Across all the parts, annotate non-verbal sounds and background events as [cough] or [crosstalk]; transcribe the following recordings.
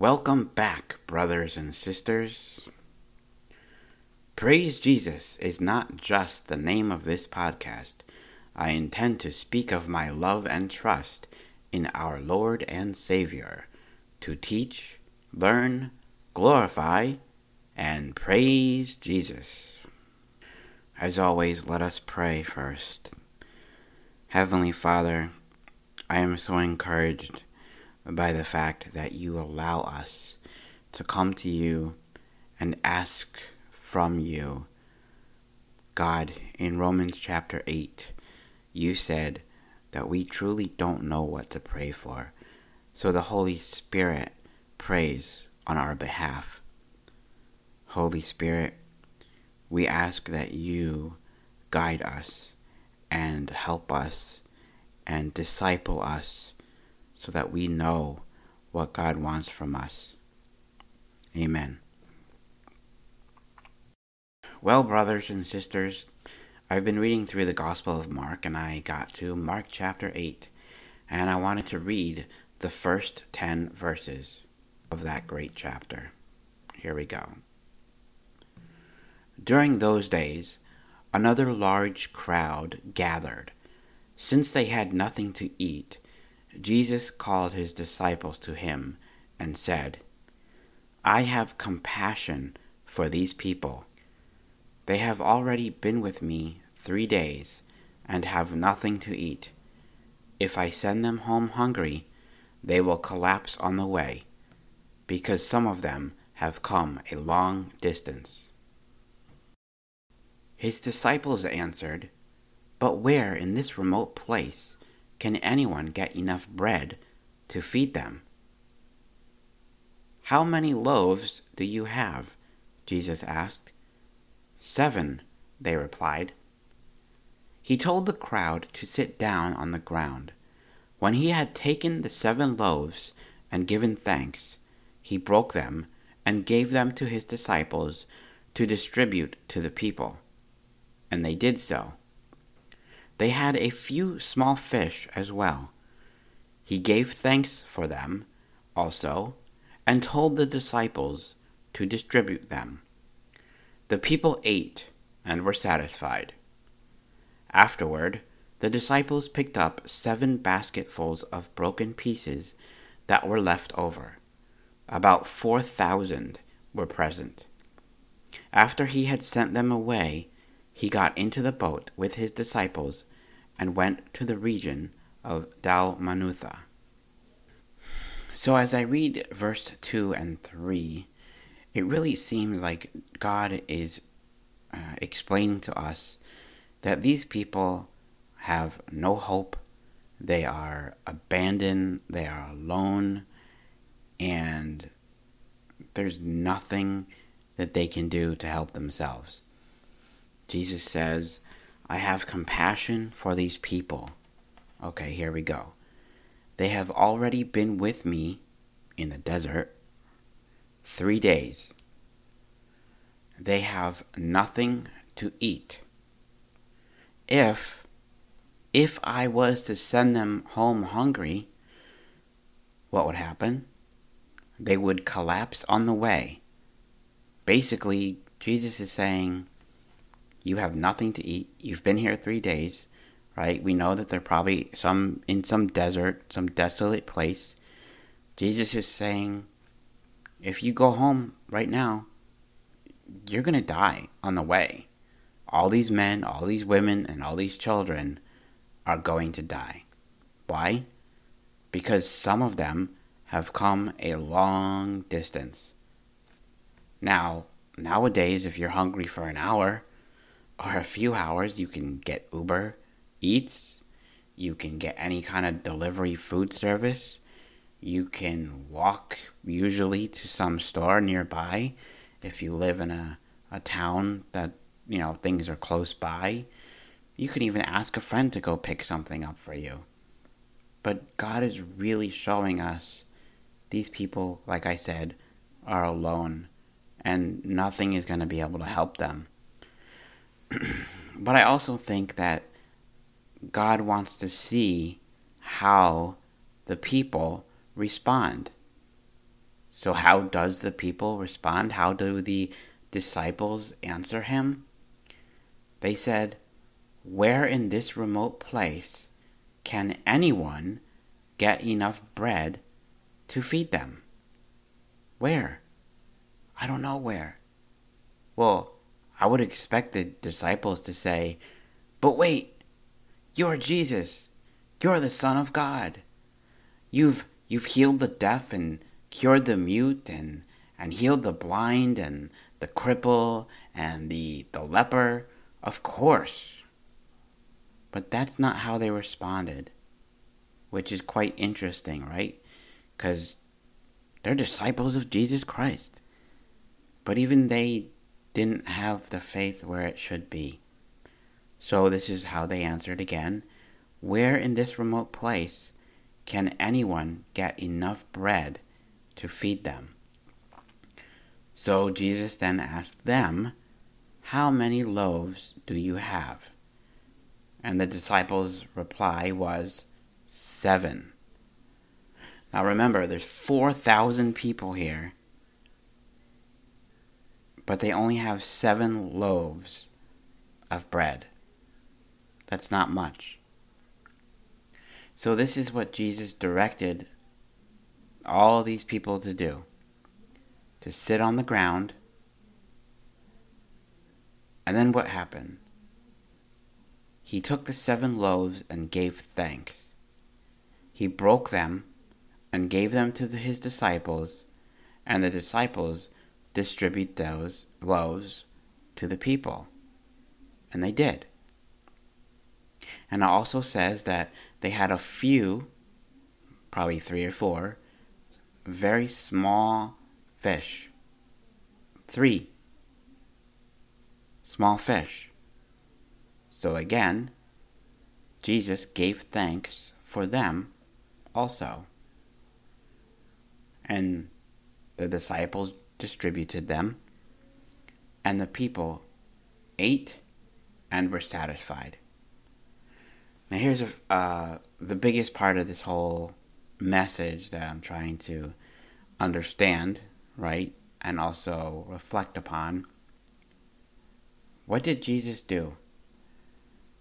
Welcome back, brothers and sisters. Praise Jesus is not just the name of this podcast. I intend to speak of my love and trust in our Lord and Savior to teach, learn, glorify, and praise Jesus. As always, let us pray first. Heavenly Father, I am so encouraged by the fact that you allow us to come to you and ask from you. God, in Romans chapter 8, you said that we truly don't know what to pray for. So the Holy Spirit prays on our behalf. Holy Spirit, we ask that you guide us and help us and disciple us so that we know what God wants from us. Amen. Well, brothers and sisters, I've been reading through the Gospel of Mark and I got to Mark chapter 8, and I wanted to read the first 10 verses of that great chapter. Here we go. During those days, another large crowd gathered. Since they had nothing to eat, Jesus called his disciples to him and said, I have compassion for these people. They have already been with me three days and have nothing to eat. If I send them home hungry, they will collapse on the way, because some of them have come a long distance. His disciples answered, But where in this remote place can anyone get enough bread to feed them? How many loaves do you have? Jesus asked. Seven, they replied. He told the crowd to sit down on the ground. When he had taken the seven loaves and given thanks, he broke them and gave them to his disciples to distribute to the people. And they did so. They had a few small fish as well. He gave thanks for them also, and told the disciples to distribute them. The people ate and were satisfied. Afterward, the disciples picked up seven basketfuls of broken pieces that were left over. About four thousand were present. After he had sent them away, he got into the boat with his disciples and went to the region of Dalmanutha. So, as I read verse 2 and 3, it really seems like God is uh, explaining to us that these people have no hope, they are abandoned, they are alone, and there's nothing that they can do to help themselves. Jesus says, I have compassion for these people. Okay, here we go. They have already been with me in the desert three days. They have nothing to eat if if I was to send them home hungry, what would happen? They would collapse on the way. Basically, Jesus is saying, You have nothing to eat. You've been here three days, right? We know that they're probably some in some desert, some desolate place. Jesus is saying, If you go home right now, you're going to die on the way all these men, all these women, and all these children are going to die. Why? Because some of them have come a long distance. Now, nowadays, if you're hungry for an hour or a few hours, you can get Uber Eats, you can get any kind of delivery food service, you can walk usually to some store nearby if you live in a, a town that you know things are close by. You can even ask a friend to go pick something up for you. But God is really showing us these people, like I said, are alone and nothing is going to be able to help them. [clears throat] but I also think that God wants to see how the people respond. So, how does the people respond? How do the disciples answer him? They said, Where in this remote place can anyone get enough bread to feed them? Where? I don't know where. Well, I would expect the disciples to say, But wait, you're Jesus. You're the Son of God. You've you've healed the deaf and cured the mute and, and healed the blind and the cripple and the, the leper. Of course. But that's not how they responded, which is quite interesting, right? Because they're disciples of Jesus Christ. But even they didn't have the faith where it should be. So this is how they answered again Where in this remote place can anyone get enough bread to feed them? So Jesus then asked them, How many loaves do you have? And the disciples' reply was, Seven. Now remember, there's 4,000 people here, but they only have seven loaves of bread. That's not much. So, this is what Jesus directed all these people to do to sit on the ground. And then what happened? He took the seven loaves and gave thanks. He broke them and gave them to his disciples, and the disciples distribute those loaves to the people. And they did. And it also says that they had a few, probably three or four, very small fish. Three small fish. So again, Jesus gave thanks for them also and the disciples distributed them, and the people ate and were satisfied. Now, here's a, uh, the biggest part of this whole message that I'm trying to understand, right, and also reflect upon. What did Jesus do?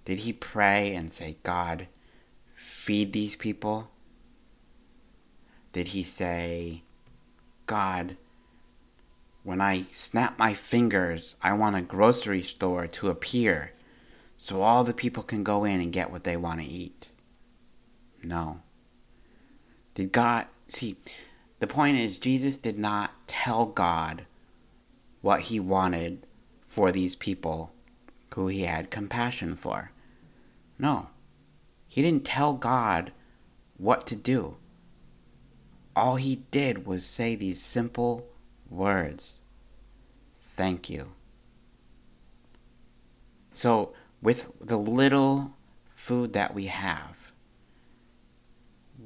Did he pray and say, God, feed these people? did he say, God, when I snap my fingers, I want a grocery store to appear so all the people can go in and get what they want to eat? No. Did God, see, the point is, Jesus did not tell God what he wanted for these people who he had compassion for. No. He didn't tell God what to do all he did was say these simple words Thank you. So, with the little food that we have,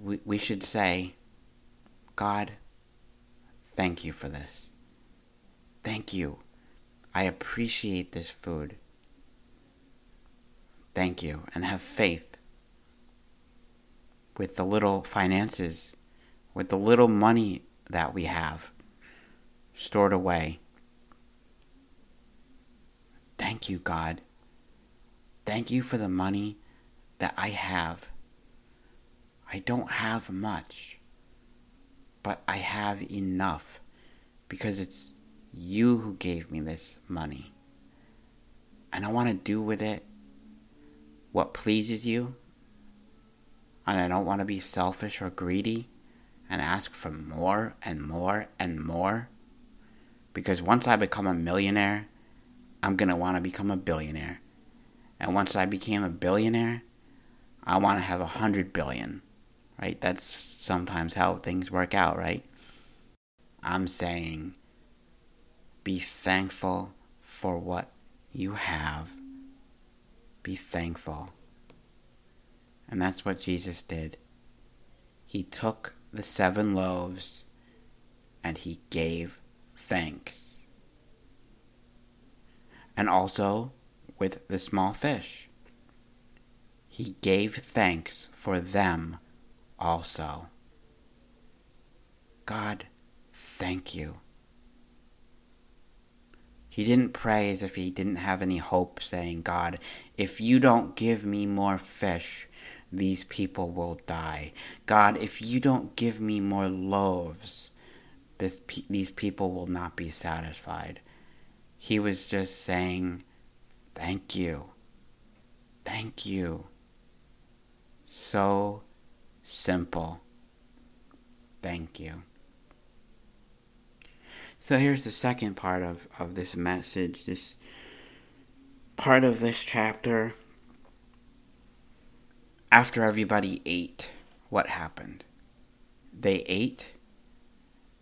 we, we should say, God, thank you for this. Thank you. I appreciate this food. Thank you. And have faith with the little finances with the little money that we have stored away. Thank you, God. Thank you for the money that I have. I don't have much, but I have enough because it's you who gave me this money. And I want to do with it what pleases you. And I don't want to be selfish or greedy and ask for more and more and more. Because once I become a millionaire, I'm going to want to become a billionaire. And once I became a billionaire, I want to have a hundred billion. Right? That's sometimes how things work out, right? I'm saying be thankful for what you have. Be thankful. And that's what Jesus did. He took the seven loaves and he gave thanks. And also with the small fish, he gave thanks for them also. God, thank you. He didn't pray as if he didn't have any hope, saying, God, if you don't give me more fish, these people will die. God, if you don't give me more loaves, this, these people will not be satisfied. He was just saying, Thank you. Thank you. So simple. Thank you. So here's the second part of, of this message, this part of this chapter. After everybody ate, what happened? They ate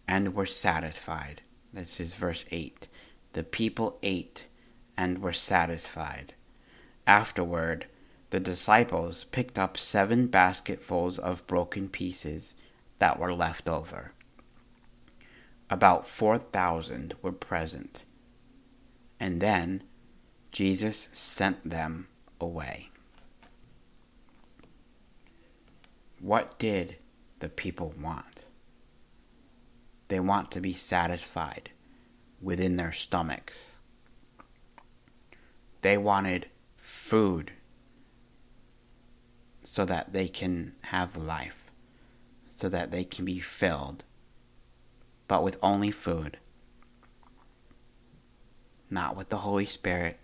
and were satisfied. This is verse 8. The people ate and were satisfied. Afterward, the disciples picked up seven basketfuls of broken pieces that were left over. About 4,000 were present. And then Jesus sent them away. What did the people want? They want to be satisfied within their stomachs. They wanted food so that they can have life, so that they can be filled but with only food, not with the Holy Spirit.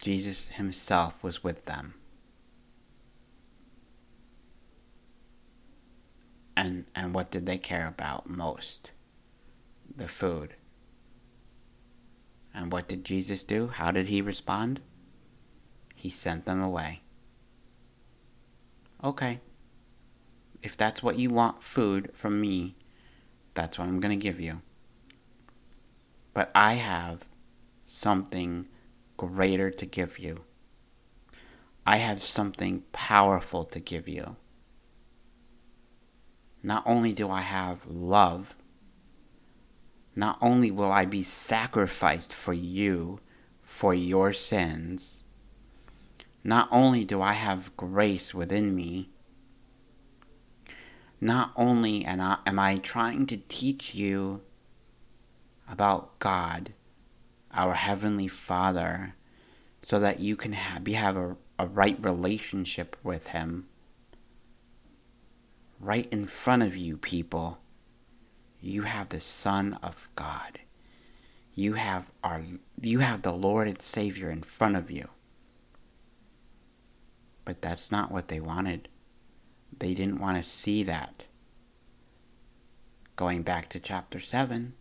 Jesus Himself was with them. And, and what did they care about most? The food. And what did Jesus do? How did He respond? He sent them away. Okay. If that's what you want food from me, that's what I'm going to give you. But I have something greater to give you. I have something powerful to give you. Not only do I have love, not only will I be sacrificed for you, for your sins, not only do I have grace within me, not only am I, am I trying to teach you about God, our Heavenly Father, so that you can have, have a, a right relationship with Him. Right in front of you, people, you have the Son of God. You have our you have the Lord and Savior in front of you. But that's not what they wanted. They didn't want to see that. Going back to chapter 7,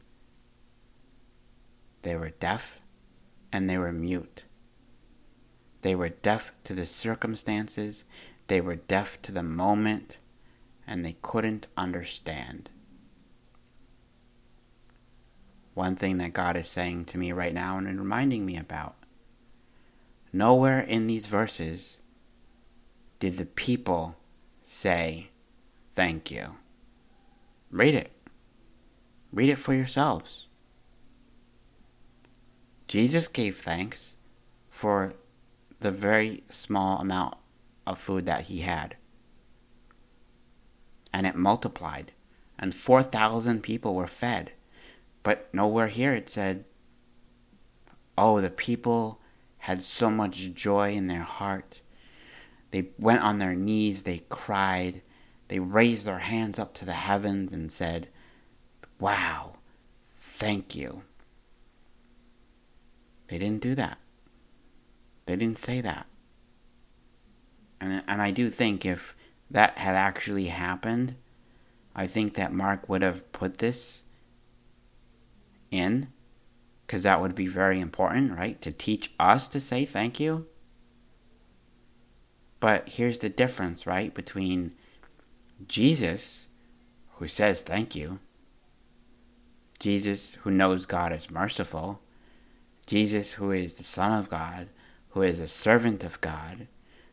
they were deaf and they were mute. They were deaf to the circumstances, they were deaf to the moment, and they couldn't understand. One thing that God is saying to me right now and reminding me about nowhere in these verses did the people say, Thank you. Read it. Read it for yourselves. Jesus gave thanks for the very small amount of food that he had. And it multiplied, and 4,000 people were fed. But nowhere here it said, Oh, the people had so much joy in their heart they went on their knees, they cried, they raised their hands up to the heavens and said, Wow, thank you. They didn't do that. They didn't say that. And, and I do think if that had actually happened, I think that Mark would have put this in because that would be very important, right? To teach us to say thank you. But here's the difference, right, between Jesus, who says thank you, Jesus, who knows God is merciful, Jesus, who is the Son of God, who is a servant of God,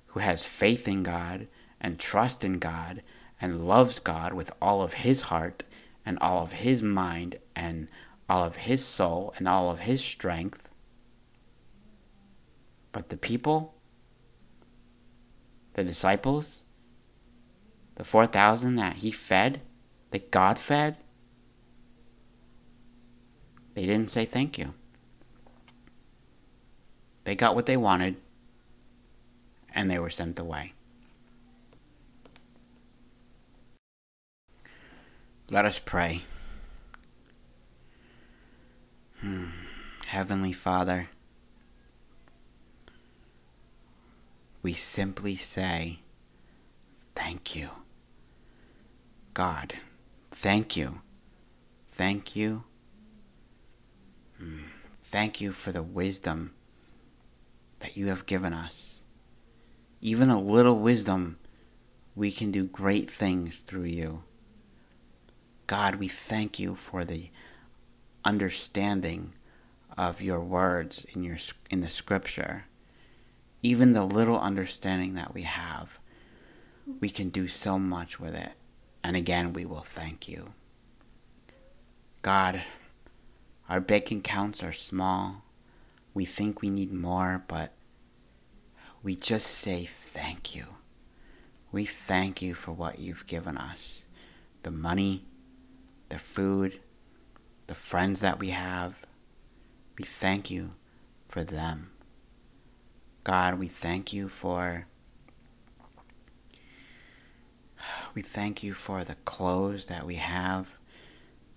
who has faith in God and trust in God and loves God with all of his heart and all of his mind and all of his soul and all of his strength. But the people, the disciples, the 4,000 that he fed, that God fed, they didn't say thank you. They got what they wanted, and they were sent away. Let us pray. Heavenly Father, we simply say, Thank you. God, thank you. Thank you. Hmm. Thank you for the wisdom that you have given us. Even a little wisdom, we can do great things through you. God, we thank you for the understanding of your words in your in the scripture. Even the little understanding that we have, we can do so much with it. And again, we will thank you. God, our bank accounts are small. We think we need more, but we just say thank you. We thank you for what you've given us the money, the food, the friends that we have. We thank you for them. God, we thank you for we thank you for the clothes that we have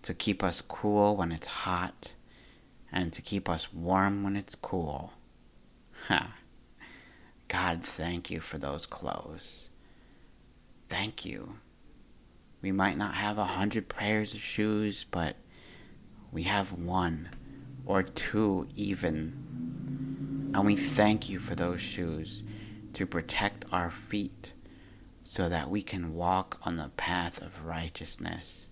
to keep us cool when it's hot and to keep us warm when it's cool. God, thank you for those clothes. Thank you. We might not have a hundred pairs of shoes, but we have one or two even. And we thank you for those shoes to protect our feet so that we can walk on the path of righteousness,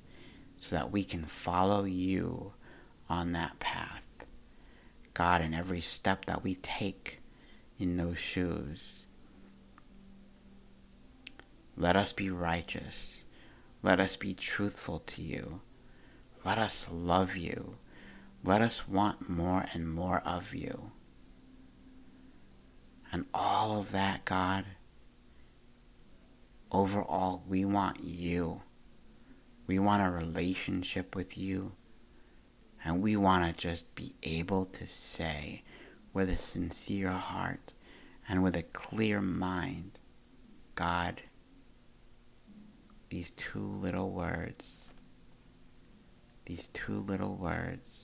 so that we can follow you on that path. God, in every step that we take in those shoes, let us be righteous. Let us be truthful to you. Let us love you. Let us want more and more of you. And all of that, God, overall, we want you. We want a relationship with you. And we want to just be able to say with a sincere heart and with a clear mind, God, these two little words, these two little words,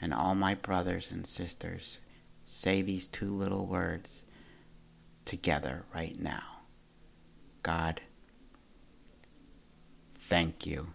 and all my brothers and sisters say these two little words together right now. God, thank you.